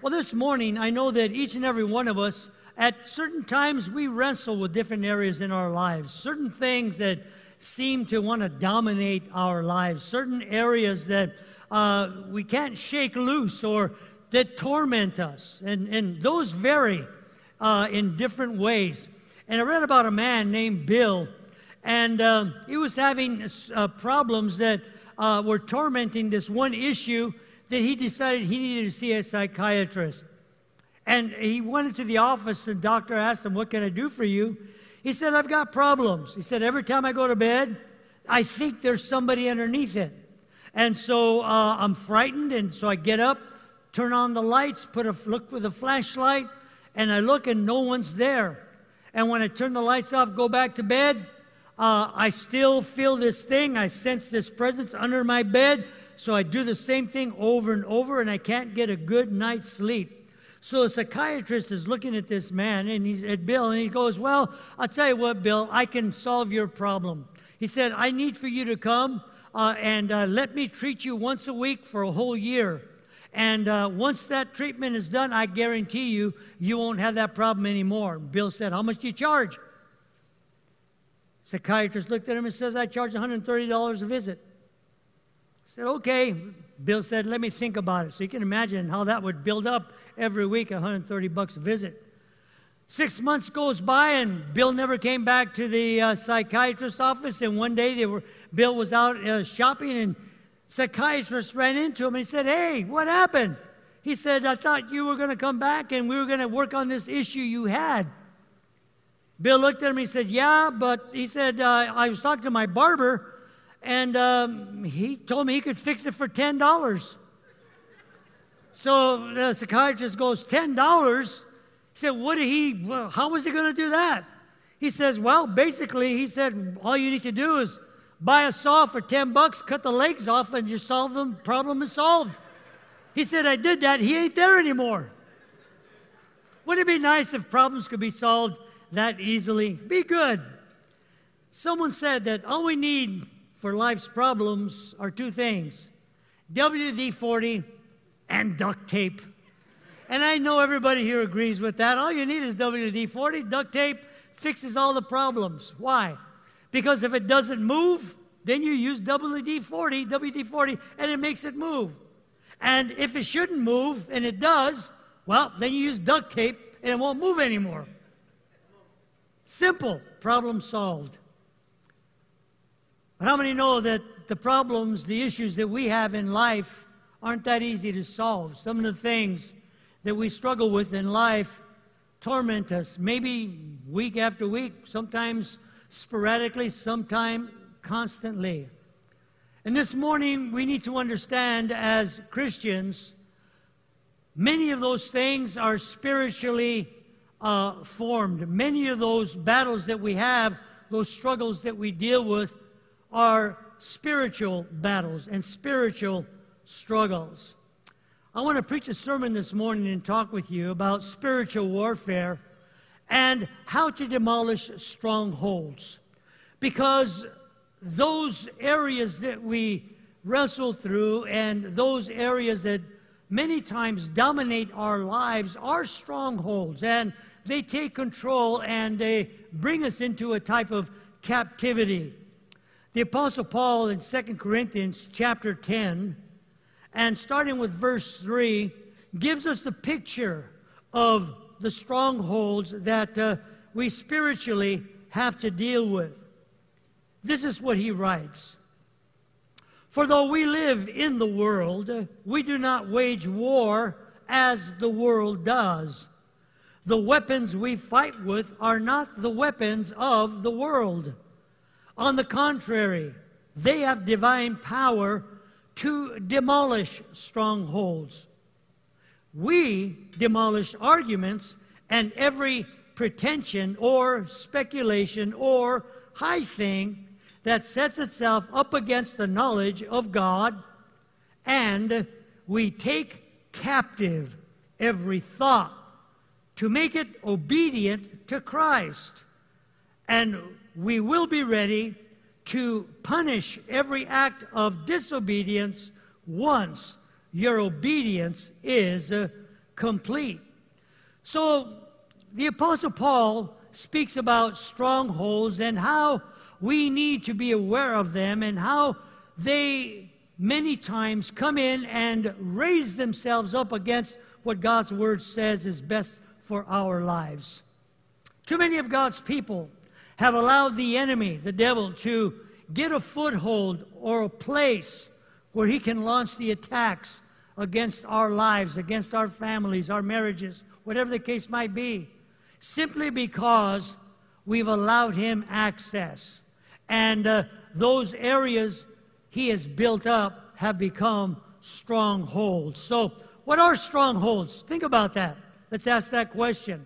Well, this morning, I know that each and every one of us, at certain times, we wrestle with different areas in our lives, certain things that seem to want to dominate our lives, certain areas that uh, we can't shake loose or that torment us. And, and those vary uh, in different ways. And I read about a man named Bill, and uh, he was having uh, problems that uh, were tormenting this one issue that he decided he needed to see a psychiatrist. And he went into the office, and the doctor asked him, What can I do for you? He said, I've got problems. He said, Every time I go to bed, I think there's somebody underneath it. And so uh, I'm frightened, and so I get up, turn on the lights, put a look with a flashlight, and I look, and no one's there. And when I turn the lights off, go back to bed, uh, I still feel this thing. I sense this presence under my bed. So I do the same thing over and over, and I can't get a good night's sleep. So the psychiatrist is looking at this man, and he's at Bill, and he goes, Well, I'll tell you what, Bill, I can solve your problem. He said, I need for you to come uh, and uh, let me treat you once a week for a whole year. And uh, once that treatment is done, I guarantee you, you won't have that problem anymore. Bill said, How much do you charge? Psychiatrist looked at him and says, I charge $130 a visit. Said, okay. Bill said, let me think about it. So you can imagine how that would build up every week, 130 bucks a visit. Six months goes by, and Bill never came back to the uh, psychiatrist office. And one day, they were, Bill was out uh, shopping, and psychiatrist ran into him and he said, Hey, what happened? He said, I thought you were going to come back and we were going to work on this issue you had. Bill looked at him he said, Yeah, but he said, uh, I was talking to my barber and um, he told me he could fix it for $10. So the psychiatrist goes, $10? He said, What did he, how was he going to do that? He says, Well, basically, he said, All you need to do is buy a saw for 10 bucks, cut the legs off, and you solve the problem is solved. He said, I did that. He ain't there anymore. Wouldn't it be nice if problems could be solved that easily. Be good. Someone said that all we need for life's problems are two things WD 40 and duct tape. And I know everybody here agrees with that. All you need is WD 40. Duct tape fixes all the problems. Why? Because if it doesn't move, then you use WD 40, WD 40, and it makes it move. And if it shouldn't move and it does, well, then you use duct tape and it won't move anymore. Simple, problem solved. But how many know that the problems, the issues that we have in life aren't that easy to solve? Some of the things that we struggle with in life torment us, maybe week after week, sometimes sporadically, sometimes constantly. And this morning, we need to understand as Christians, many of those things are spiritually uh, formed. Many of those battles that we have, those struggles that we deal with, are spiritual battles and spiritual struggles. I want to preach a sermon this morning and talk with you about spiritual warfare and how to demolish strongholds. Because those areas that we wrestle through and those areas that many times dominate our lives are strongholds. And they take control and they bring us into a type of captivity. The Apostle Paul in 2 Corinthians chapter 10, and starting with verse 3, gives us a picture of the strongholds that uh, we spiritually have to deal with. This is what he writes For though we live in the world, we do not wage war as the world does. The weapons we fight with are not the weapons of the world. On the contrary, they have divine power to demolish strongholds. We demolish arguments and every pretension or speculation or high thing that sets itself up against the knowledge of God, and we take captive every thought to make it obedient to Christ. And we will be ready to punish every act of disobedience once your obedience is uh, complete. So the Apostle Paul speaks about strongholds and how we need to be aware of them and how they many times come in and raise themselves up against what God's word says is best for our lives. Too many of God's people have allowed the enemy, the devil, to get a foothold or a place where he can launch the attacks against our lives, against our families, our marriages, whatever the case might be, simply because we've allowed him access. And uh, those areas he has built up have become strongholds. So, what are strongholds? Think about that. Let's ask that question.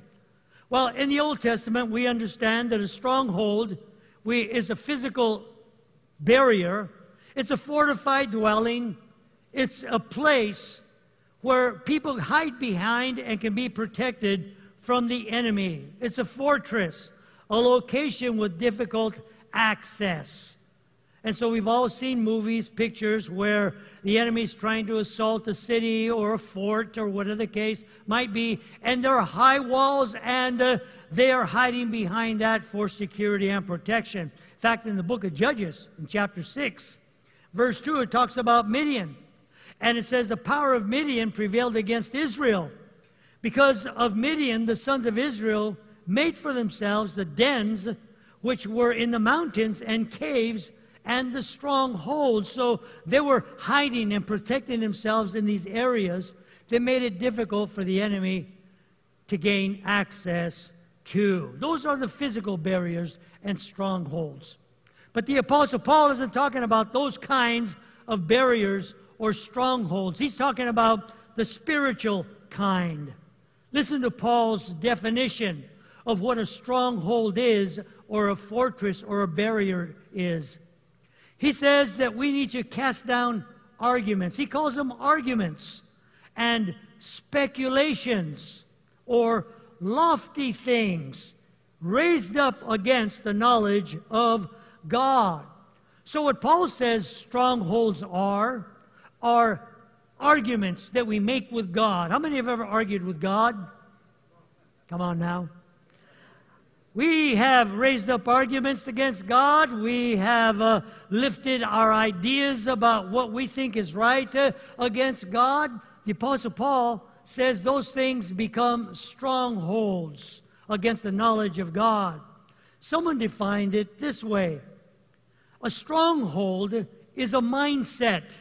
Well, in the Old Testament, we understand that a stronghold we, is a physical barrier, it's a fortified dwelling, it's a place where people hide behind and can be protected from the enemy. It's a fortress, a location with difficult access. And so we've all seen movies, pictures where the enemy's trying to assault a city or a fort or whatever the case might be, and there are high walls and uh, they are hiding behind that for security and protection. In fact, in the book of Judges, in chapter 6, verse 2, it talks about Midian. And it says, The power of Midian prevailed against Israel. Because of Midian, the sons of Israel made for themselves the dens which were in the mountains and caves and the strongholds. So they were hiding and protecting themselves in these areas that made it difficult for the enemy to gain access to. Those are the physical barriers and strongholds. But the Apostle Paul isn't talking about those kinds of barriers or strongholds. He's talking about the spiritual kind. Listen to Paul's definition of what a stronghold is, or a fortress, or a barrier is. He says that we need to cast down arguments. He calls them arguments and speculations or lofty things raised up against the knowledge of God. So, what Paul says strongholds are, are arguments that we make with God. How many have ever argued with God? Come on now. We have raised up arguments against God. We have uh, lifted our ideas about what we think is right uh, against God. The Apostle Paul says those things become strongholds against the knowledge of God. Someone defined it this way A stronghold is a mindset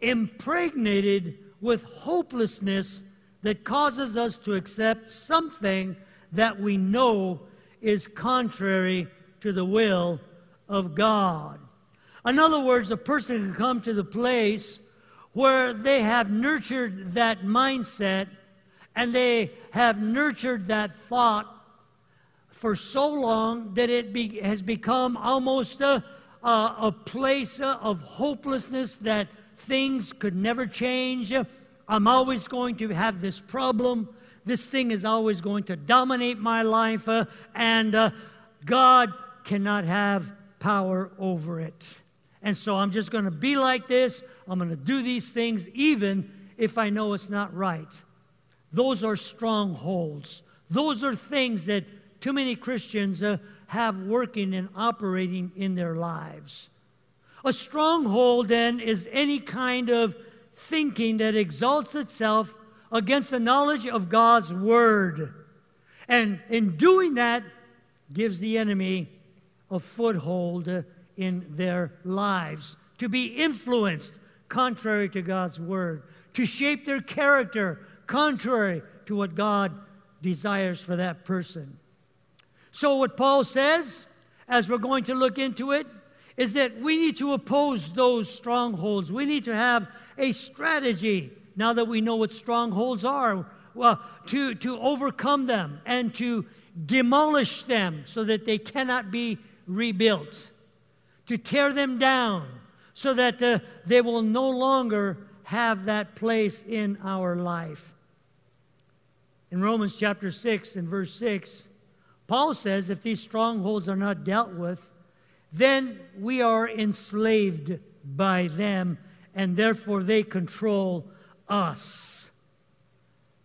impregnated with hopelessness that causes us to accept something that we know is contrary to the will of God. In other words, a person can come to the place where they have nurtured that mindset and they have nurtured that thought for so long that it be, has become almost a, a, a place of hopelessness that things could never change. I'm always going to have this problem this thing is always going to dominate my life, uh, and uh, God cannot have power over it. And so I'm just going to be like this. I'm going to do these things even if I know it's not right. Those are strongholds. Those are things that too many Christians uh, have working and operating in their lives. A stronghold, then, is any kind of thinking that exalts itself against the knowledge of God's word. And in doing that, gives the enemy a foothold in their lives to be influenced contrary to God's word, to shape their character contrary to what God desires for that person. So, what Paul says, as we're going to look into it, is that we need to oppose those strongholds. We need to have a strategy now that we know what strongholds are, well, to, to overcome them and to demolish them so that they cannot be rebuilt, to tear them down so that uh, they will no longer have that place in our life. In Romans chapter 6 and verse 6, Paul says if these strongholds are not dealt with, then we are enslaved by them, and therefore they control us.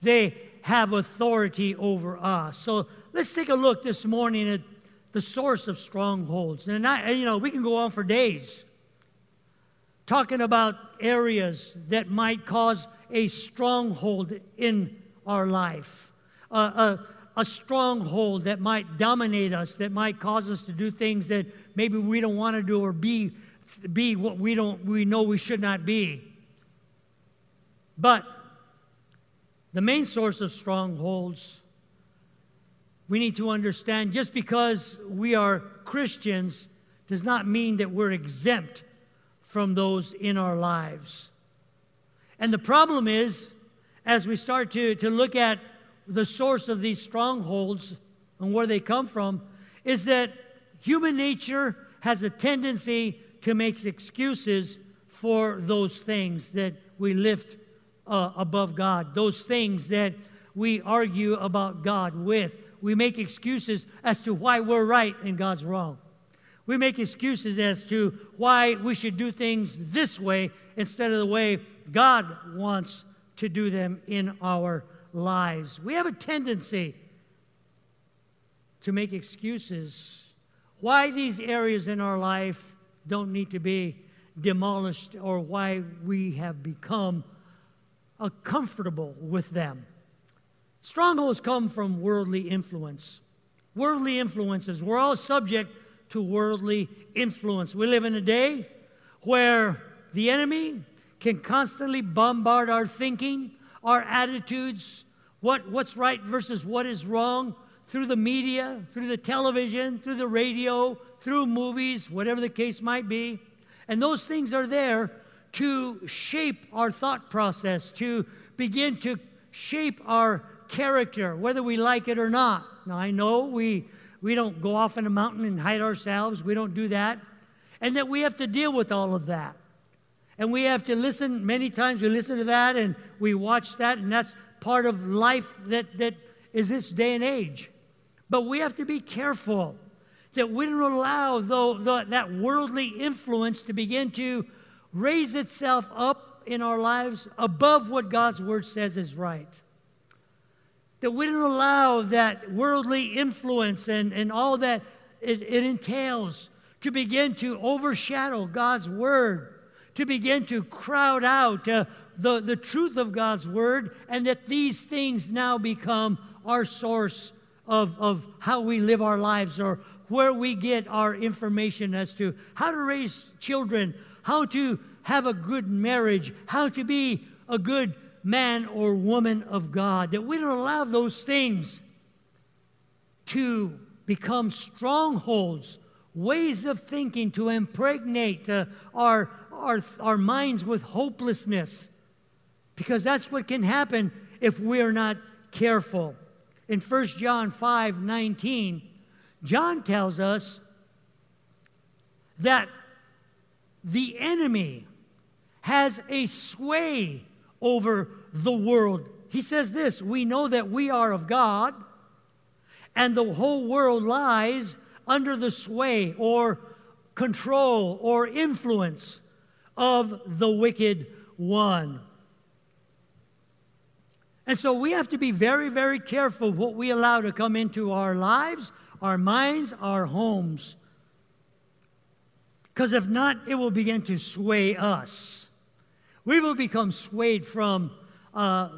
they have authority over us. So let's take a look this morning at the source of strongholds. And I, you know, we can go on for days talking about areas that might cause a stronghold in our life, a, a stronghold that might dominate us, that might cause us to do things that maybe we don't want to do or be, be what we, don't, we know we should not be. But the main source of strongholds, we need to understand just because we are Christians does not mean that we're exempt from those in our lives. And the problem is, as we start to, to look at the source of these strongholds and where they come from, is that human nature has a tendency to make excuses for those things that we lift uh, above God, those things that we argue about God with. We make excuses as to why we're right and God's wrong. We make excuses as to why we should do things this way instead of the way God wants to do them in our lives. We have a tendency to make excuses why these areas in our life don't need to be demolished or why we have become uh, comfortable with them. Strongholds come from worldly influence. Worldly influences. We're all subject to worldly influence. We live in a day where the enemy can constantly bombard our thinking, our attitudes, what, what's right versus what is wrong through the media, through the television, through the radio, through movies, whatever the case might be. And those things are there to shape our thought process, to begin to shape our character, whether we like it or not. Now, I know we, we don't go off in a mountain and hide ourselves, we don't do that. And that we have to deal with all of that. And we have to listen, many times we listen to that and we watch that, and that's part of life that, that is this day and age. But we have to be careful that we don't allow though, the, that worldly influence to begin to raise itself up in our lives above what God's word says is right. That we don't allow that worldly influence and, and all that it, it entails to begin to overshadow God's word, to begin to crowd out uh, the, the truth of God's word, and that these things now become our source of, of how we live our lives or where we get our information as to how to raise children, how to have a good marriage, how to be a good man or woman of God, that we don't allow those things to become strongholds, ways of thinking to impregnate uh, our, our, our minds with hopelessness, because that's what can happen if we're not careful. In 1 John 5 19, John tells us that the enemy has a sway over the world. He says this We know that we are of God, and the whole world lies under the sway or control or influence of the wicked one. And so we have to be very, very careful what we allow to come into our lives, our minds, our homes. Because if not, it will begin to sway us. We will become swayed from uh,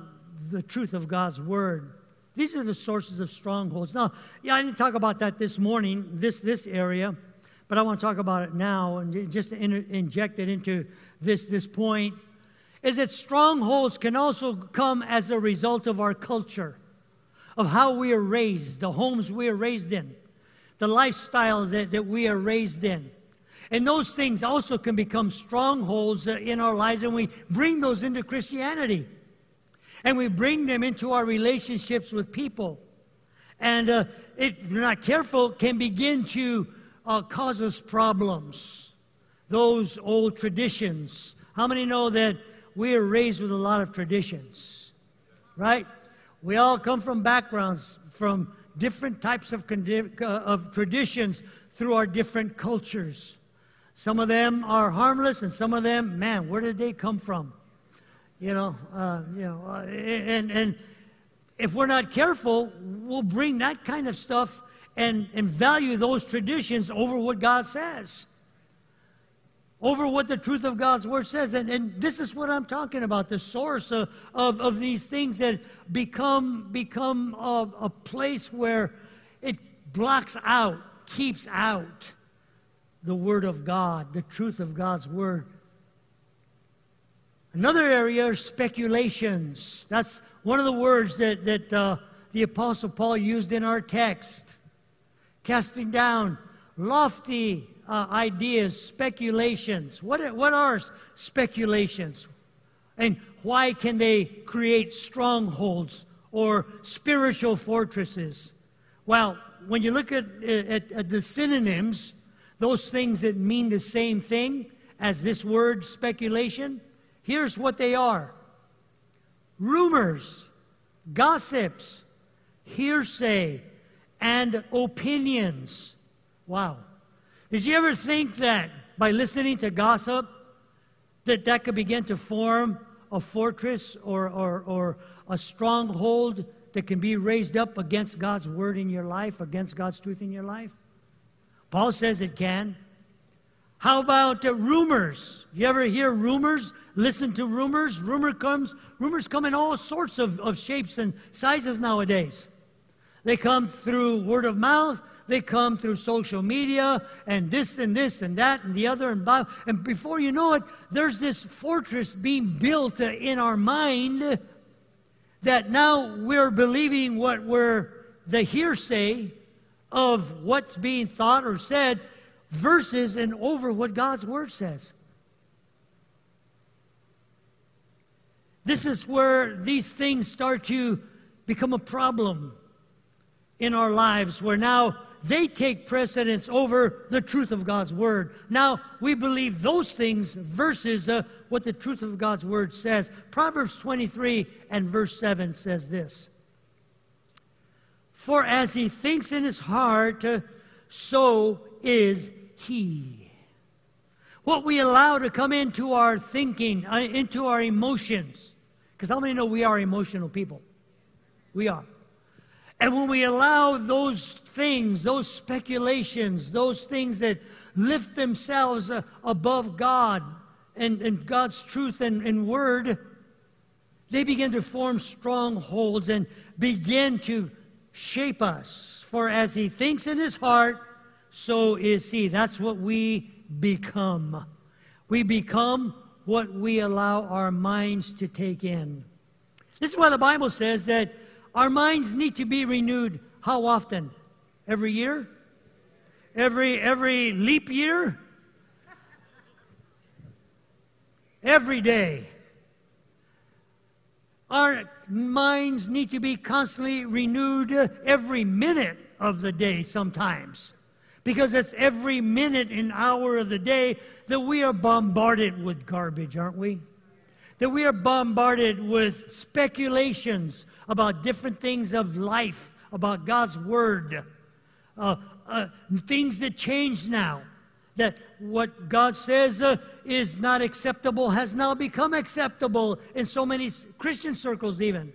the truth of God's word. These are the sources of strongholds. Now, yeah, I didn't talk about that this morning, this, this area, but I want to talk about it now and just in, inject it into this, this point. Is that strongholds can also come as a result of our culture, of how we are raised, the homes we are raised in, the lifestyle that, that we are raised in. And those things also can become strongholds uh, in our lives, and we bring those into Christianity. And we bring them into our relationships with people. And uh, if you're not careful, can begin to uh, cause us problems. Those old traditions. How many know that we are raised with a lot of traditions? Right? We all come from backgrounds, from different types of, uh, of traditions through our different cultures. Some of them are harmless, and some of them, man, where did they come from? You know, uh, you know, uh, and and if we're not careful, we'll bring that kind of stuff and, and value those traditions over what God says, over what the truth of God's word says. And, and this is what I'm talking about the source of, of, of these things that become, become a, a place where it blocks out, keeps out the word of God, the truth of God's word. Another area is speculations. That's one of the words that, that uh, the Apostle Paul used in our text. Casting down lofty uh, ideas, speculations. What, what are speculations? And why can they create strongholds or spiritual fortresses? Well, when you look at, at, at the synonyms, those things that mean the same thing as this word speculation, here's what they are rumors, gossips, hearsay, and opinions. Wow. Did you ever think that by listening to gossip, that that could begin to form a fortress or, or, or a stronghold that can be raised up against God's word in your life, against God's truth in your life? Paul says it can. How about uh, rumors? You ever hear rumors? Listen to rumors. Rumor comes. Rumors come in all sorts of, of shapes and sizes nowadays. They come through word of mouth. They come through social media and this and this and that and the other and blah. And before you know it, there's this fortress being built uh, in our mind that now we're believing what we're the hearsay of what's being thought or said versus and over what God's Word says. This is where these things start to become a problem in our lives, where now they take precedence over the truth of God's Word. Now we believe those things versus uh, what the truth of God's Word says. Proverbs 23 and verse 7 says this For as he thinks in his heart, so is he. What we allow to come into our thinking, uh, into our emotions, because how many know we are emotional people? We are. And when we allow those things, those speculations, those things that lift themselves uh, above God and, and God's truth and, and word, they begin to form strongholds and begin to shape us. For as he thinks in his heart, so is he. That's what we become. We become what we allow our minds to take in. This is why the Bible says that our minds need to be renewed how often? Every year? Every every leap year? Every day. Our minds need to be constantly renewed every minute of the day sometimes. Because it's every minute and hour of the day that we are bombarded with garbage, aren't we? That we are bombarded with speculations about different things of life, about God's Word, uh, uh, things that change now. That what God says uh, is not acceptable has now become acceptable in so many Christian circles, even.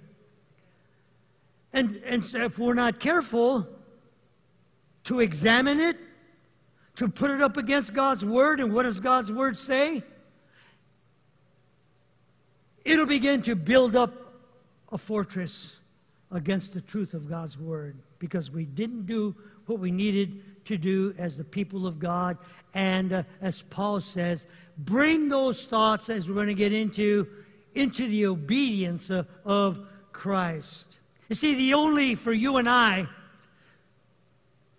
And, and so if we're not careful, to examine it, to put it up against God's Word, and what does God's Word say? It'll begin to build up a fortress against the truth of God's Word because we didn't do what we needed to do as the people of God. And uh, as Paul says, bring those thoughts, as we're going to get into, into the obedience of, of Christ. You see, the only, for you and I,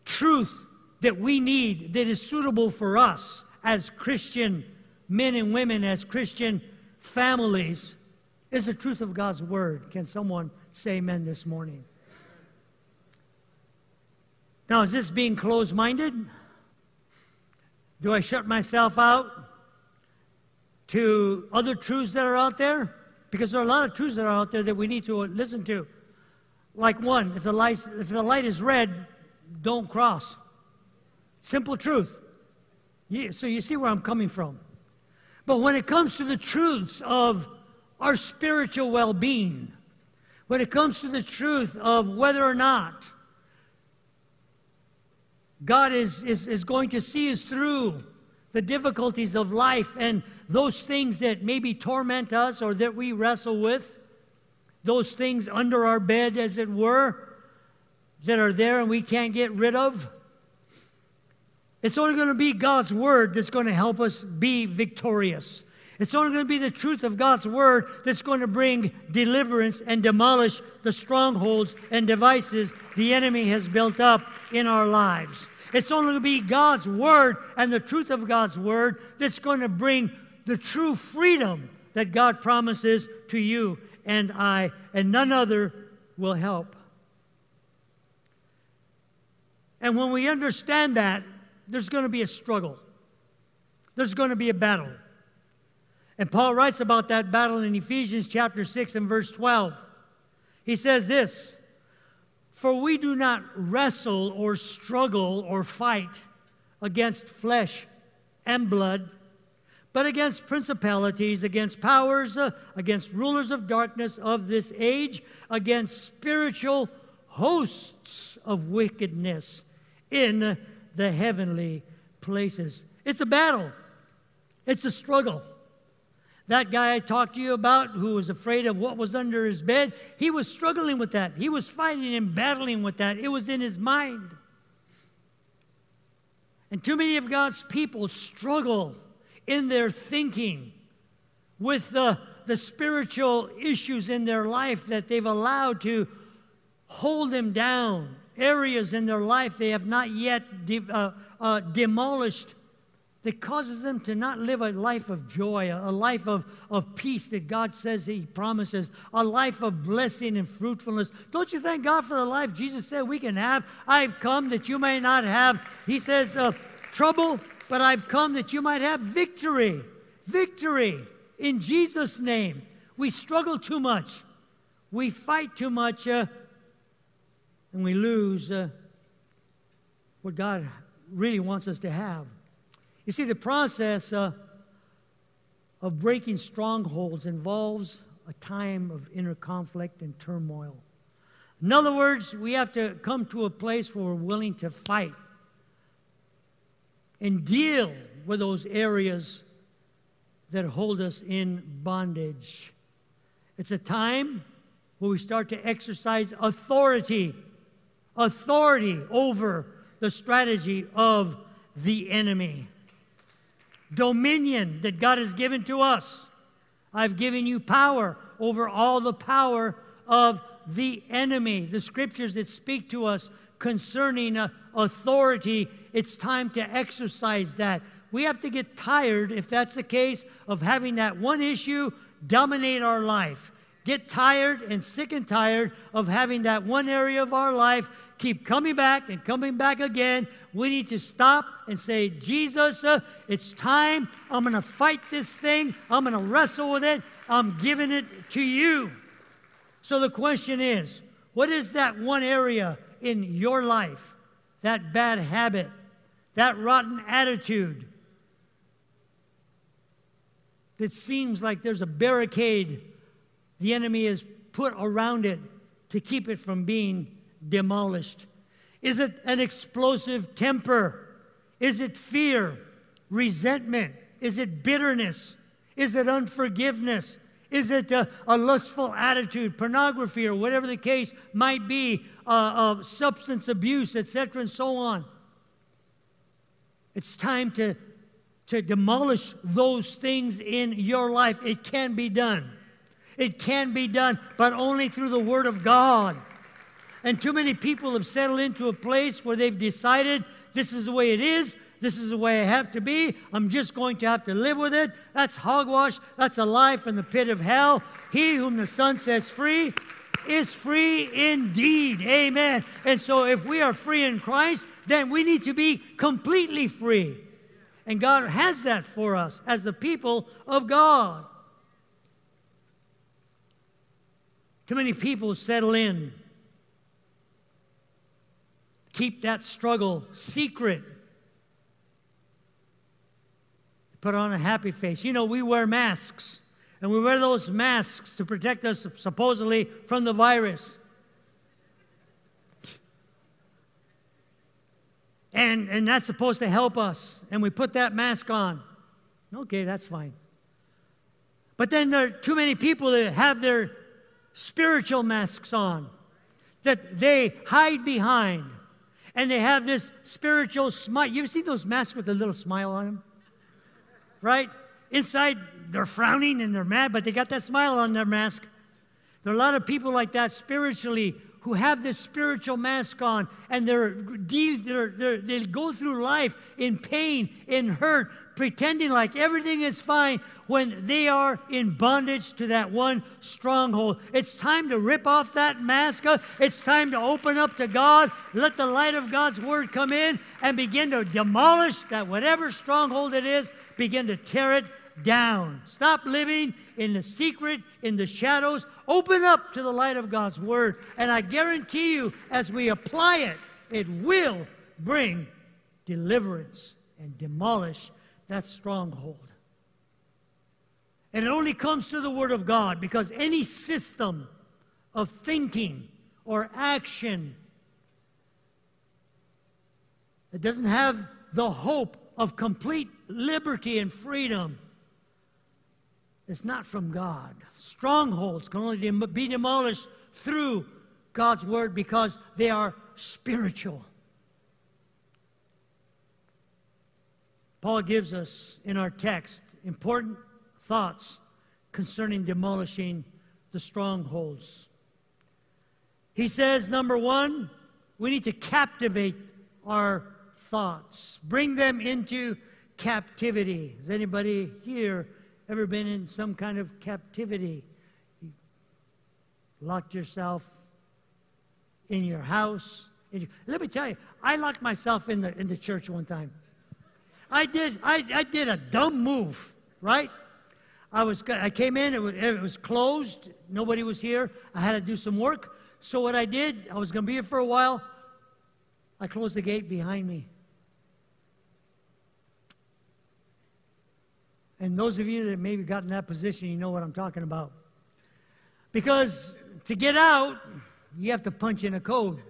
truth that we need that is suitable for us as Christian men and women, as Christian families, is the truth of God's Word. Can someone say amen this morning? Now, is this being closed minded? Do I shut myself out to other truths that are out there? Because there are a lot of truths that are out there that we need to listen to. Like one, if the light, if the light is red, don't cross. Simple truth. Yeah, so you see where I'm coming from. But when it comes to the truths of our spiritual well being, when it comes to the truth of whether or not God is, is, is going to see us through the difficulties of life and those things that maybe torment us or that we wrestle with, those things under our bed, as it were, that are there and we can't get rid of. It's only going to be God's word that's going to help us be victorious. It's only going to be the truth of God's word that's going to bring deliverance and demolish the strongholds and devices the enemy has built up in our lives. It's only going to be God's word and the truth of God's word that's going to bring the true freedom that God promises to you and I, and none other will help. And when we understand that, there's going to be a struggle, there's going to be a battle. And Paul writes about that battle in Ephesians chapter 6 and verse 12. He says this For we do not wrestle or struggle or fight against flesh and blood, but against principalities, against powers, uh, against rulers of darkness of this age, against spiritual hosts of wickedness in the heavenly places. It's a battle, it's a struggle. That guy I talked to you about who was afraid of what was under his bed, he was struggling with that. He was fighting and battling with that. It was in his mind. And too many of God's people struggle in their thinking with the, the spiritual issues in their life that they've allowed to hold them down. Areas in their life they have not yet de- uh, uh, demolished that causes them to not live a life of joy, a life of, of peace that God says He promises, a life of blessing and fruitfulness. Don't you thank God for the life Jesus said we can have? I've come that you may not have, He says, uh, trouble, but I've come that you might have victory. Victory in Jesus' name. We struggle too much, we fight too much, uh, and we lose uh, what God really wants us to have. You see, the process uh, of breaking strongholds involves a time of inner conflict and turmoil. In other words, we have to come to a place where we're willing to fight and deal with those areas that hold us in bondage. It's a time where we start to exercise authority, authority over the strategy of the enemy dominion that God has given to us. I've given you power over all the power of the enemy. The scriptures that speak to us concerning uh, authority, it's time to exercise that. We have to get tired, if that's the case, of having that one issue dominate our life. Get tired and sick and tired of having that one area of our life keep coming back and coming back again. We need to stop and say, Jesus, uh, it's time. I'm going to fight this thing. I'm going to wrestle with it. I'm giving it to you. So the question is what is that one area in your life, that bad habit, that rotten attitude that seems like there's a barricade the enemy has put around it to keep it from being demolished? Is it an explosive temper? Is it fear, resentment? Is it bitterness? Is it unforgiveness? Is it a, a lustful attitude, pornography, or whatever the case might be, uh, uh, substance abuse, etc., and so on? It's time to, to demolish those things in your life. It can be done. It can be done, but only through the Word of God. And too many people have settled into a place where they've decided this is the way it is. This is the way I have to be. I'm just going to have to live with it. That's hogwash. That's a life in the pit of hell. He whom the Son sets free is free indeed. Amen. And so if we are free in Christ, then we need to be completely free. And God has that for us as the people of God. Too many people settle in keep that struggle secret. Put on a happy face. You know, we wear masks And we wear those masks to protect us supposedly from the virus. And, and that's supposed to help us. And we put that mask on. Okay, that's fine. But then there are too many people that have their spiritual masks on that they hide behind. And they have this spiritual smile. You ever seen those masks with a little smile on them? Right? Inside, they're frowning and they're mad, but they got that smile on their mask. There are a lot of people like that spiritually who have this spiritual mask on and they're, they're, they're, they go through life in pain, in hurt, pretending like everything is fine when they are in bondage to that one stronghold. It's time to rip off that mask. It's time to open up to God, let the light of God's word come in, and begin to demolish that whatever stronghold it is, begin to tear it down. Stop living in the secret, in the shadows. Open up to the light of God's word. And I guarantee you, as we apply it, it will bring deliverance and demolish that stronghold. And it only comes through the Word of God because any system of thinking or action that doesn't have the hope of complete liberty and freedom is not from God. Strongholds can only be demolished through God's Word because they are spiritual. Paul gives us in our text important thoughts concerning demolishing the strongholds. He says, number one, we need to captivate our thoughts, bring them into captivity. Is anybody here ever been in some kind of captivity? You locked yourself in your house. In your, let me tell you, I locked myself in the, in the church one time. I did, I, I did a dumb move, right? I, was, I came in, it was, it was closed, nobody was here. I had to do some work. So, what I did, I was going to be here for a while. I closed the gate behind me. And those of you that maybe got in that position, you know what I'm talking about. Because to get out, you have to punch in a code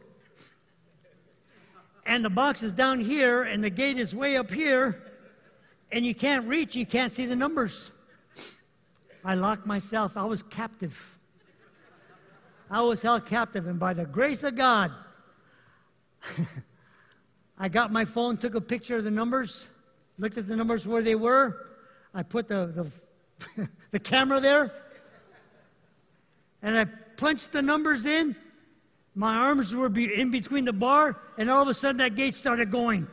and the box is down here, and the gate is way up here, and you can't reach, you can't see the numbers. I locked myself, I was captive. I was held captive, and by the grace of God, I got my phone, took a picture of the numbers, looked at the numbers where they were. I put the, the, the camera there, and I punched the numbers in, my arms were in between the bar, and all of a sudden that gate started going.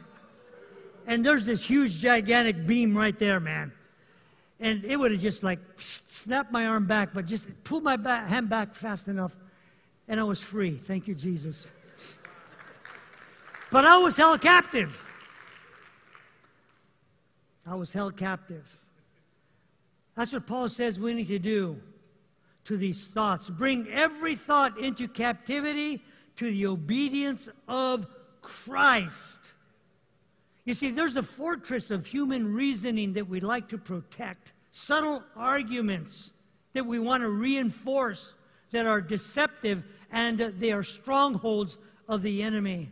And there's this huge, gigantic beam right there, man. And it would have just like snapped my arm back, but just pulled my back, hand back fast enough, and I was free. Thank you, Jesus. But I was held captive. I was held captive. That's what Paul says we need to do to these thoughts. Bring every thought into captivity to the obedience of Christ. You see, there's a fortress of human reasoning that we like to protect, subtle arguments that we want to reinforce that are deceptive and they are strongholds of the enemy.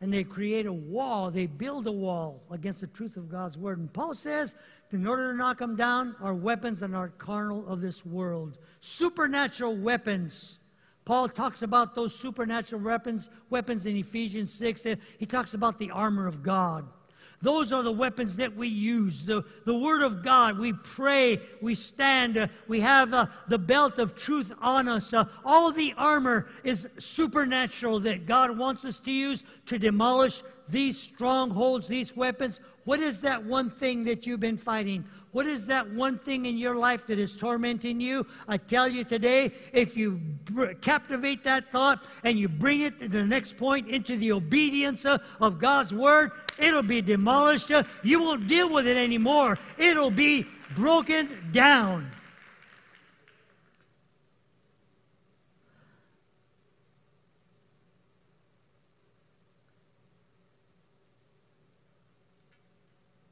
And they create a wall, they build a wall against the truth of God's word. And Paul says in order to knock them down, are weapons and are carnal of this world. Supernatural weapons. Paul talks about those supernatural weapons, weapons in Ephesians 6. He talks about the armor of God. Those are the weapons that we use. The, the Word of God. We pray. We stand. Uh, we have uh, the belt of truth on us. Uh, all the armor is supernatural that God wants us to use to demolish these strongholds, these weapons. What is that one thing that you've been fighting? What is that one thing in your life that is tormenting you? I tell you today, if you captivate that thought and you bring it to the next point into the obedience of God's word, it'll be demolished. You won't deal with it anymore. It'll be broken down.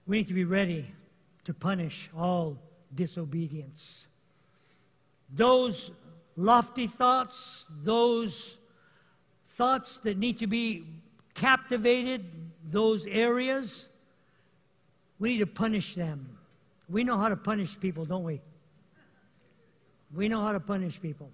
We need to be ready to punish all disobedience. Those lofty thoughts, those thoughts that need to be captivated, those areas, we need to punish them. We know how to punish people, don't we? We know how to punish people.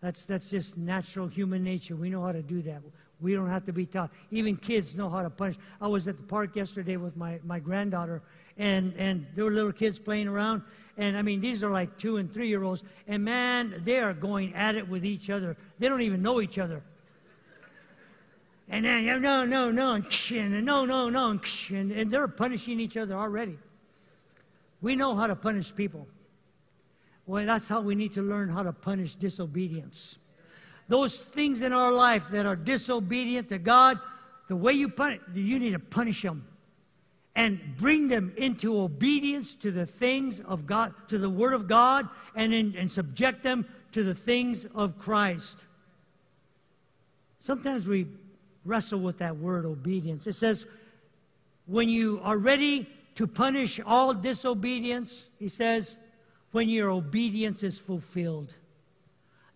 That's, that's just natural human nature. We know how to do that. We don't have to be taught. Even kids know how to punish. I was at the park yesterday with my, my granddaughter, and, and there were little kids playing around. And I mean, these are like two and three year olds. And man, they are going at it with each other. They don't even know each other. And then, no, no, no, and no, no, no, and, and they're punishing each other already. We know how to punish people. Well, that's how we need to learn how to punish disobedience. Those things in our life that are disobedient to God, the way you punish, you need to punish them and bring them into obedience to the things of God, to the Word of God, and, in, and subject them to the things of Christ. Sometimes we wrestle with that word obedience. It says, when you are ready to punish all disobedience, he says, when your obedience is fulfilled.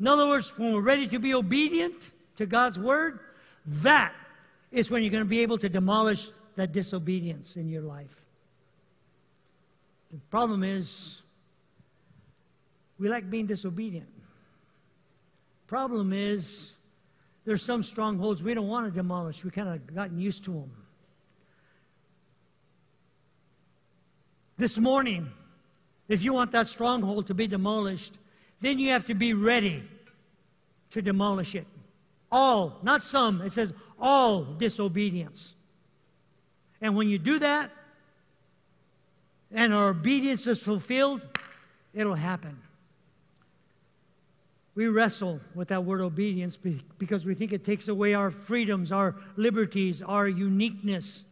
In other words, when we're ready to be obedient to God's word, that is when you're going to be able to demolish that disobedience in your life. The problem is, we like being disobedient. Problem is, there's some strongholds we don't want to demolish. We kind of gotten used to them. This morning, if you want that stronghold to be demolished, then you have to be ready to demolish it. All, not some, it says all disobedience. And when you do that, and our obedience is fulfilled, it'll happen. We wrestle with that word obedience because we think it takes away our freedoms, our liberties, our uniqueness.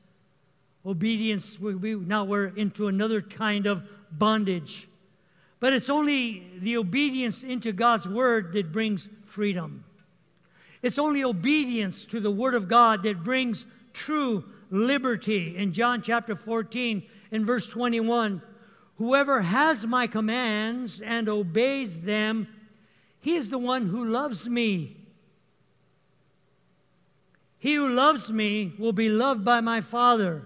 Obedience, we, we, now we're into another kind of bondage. But it's only the obedience into God's word that brings freedom. It's only obedience to the word of God that brings true liberty. In John chapter 14, in verse 21, whoever has my commands and obeys them, he is the one who loves me. He who loves me will be loved by my Father,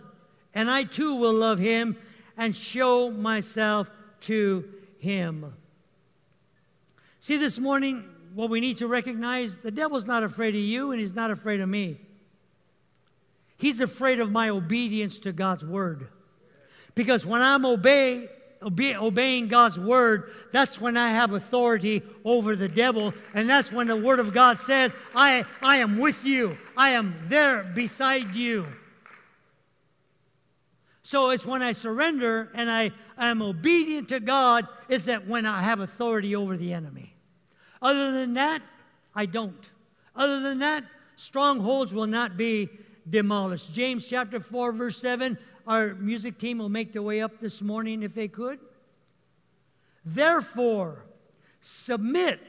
and I too will love him and show myself to him. See, this morning, what we need to recognize the devil's not afraid of you, and he's not afraid of me. He's afraid of my obedience to God's word. Because when I'm obey, obe- obeying God's word, that's when I have authority over the devil. And that's when the word of God says, I, I am with you, I am there beside you. So it's when I surrender and I am obedient to God, is that when I have authority over the enemy. Other than that, I don't. Other than that, strongholds will not be demolished. James chapter 4, verse 7. Our music team will make their way up this morning if they could. Therefore, submit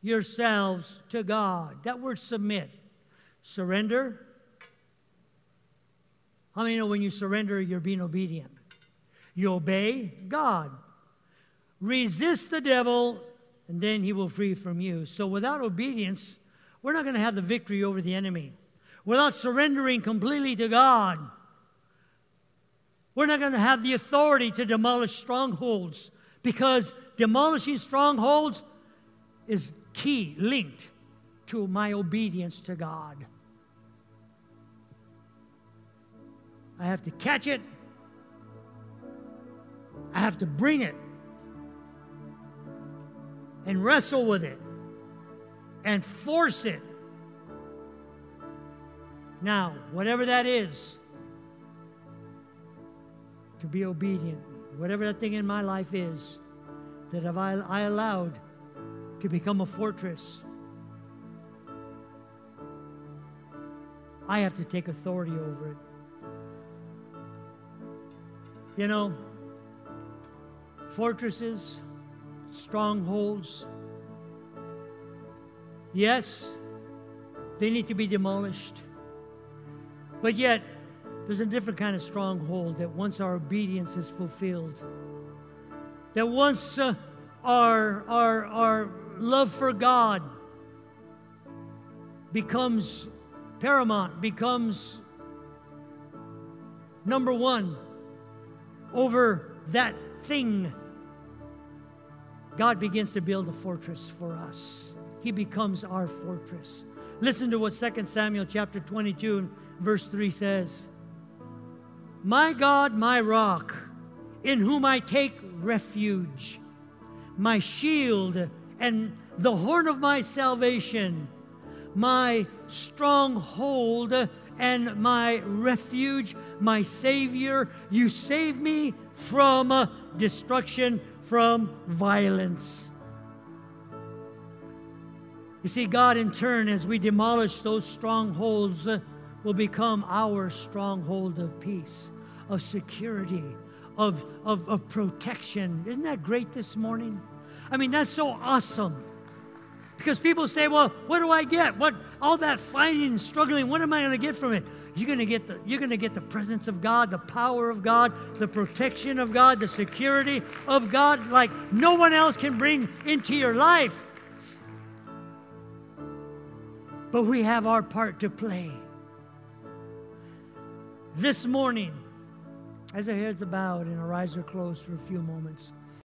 yourselves to God. That word submit. Surrender, how many know when you surrender, you're being obedient? You obey God. Resist the devil, and then he will flee from you. So without obedience, we're not going to have the victory over the enemy. Without surrendering completely to God, we're not going to have the authority to demolish strongholds because demolishing strongholds is key, linked to my obedience to God. I have to catch it. Have to bring it and wrestle with it and force it. Now, whatever that is, to be obedient, whatever that thing in my life is that have I, I allowed to become a fortress, I have to take authority over it. You know, fortresses, strongholds, yes, they need to be demolished. But yet, there's a different kind of stronghold that once our obedience is fulfilled, that once uh, our, our, our love for God becomes paramount, becomes number one over that thing, God begins to build a fortress for us. He becomes our fortress. Listen to what 2 Samuel chapter 22 verse 3 says. My God, my rock, in whom I take refuge, my shield and the horn of my salvation, my stronghold and my refuge, my Savior. You save me from destruction, from violence. You see, God, in turn, as we demolish those strongholds, uh, will become our stronghold of peace, of security, of, of, of protection. Isn't that great this morning? I mean, that's so awesome. Because people say, well, what do I get? What all that fighting and struggling, what am I going to get from it? You're going to get the you're going to get the presence of God, the power of God, the protection of God, the security of God like no one else can bring into your life. But we have our part to play. This morning, as our heads are bowed and our eyes are closed for a few moments,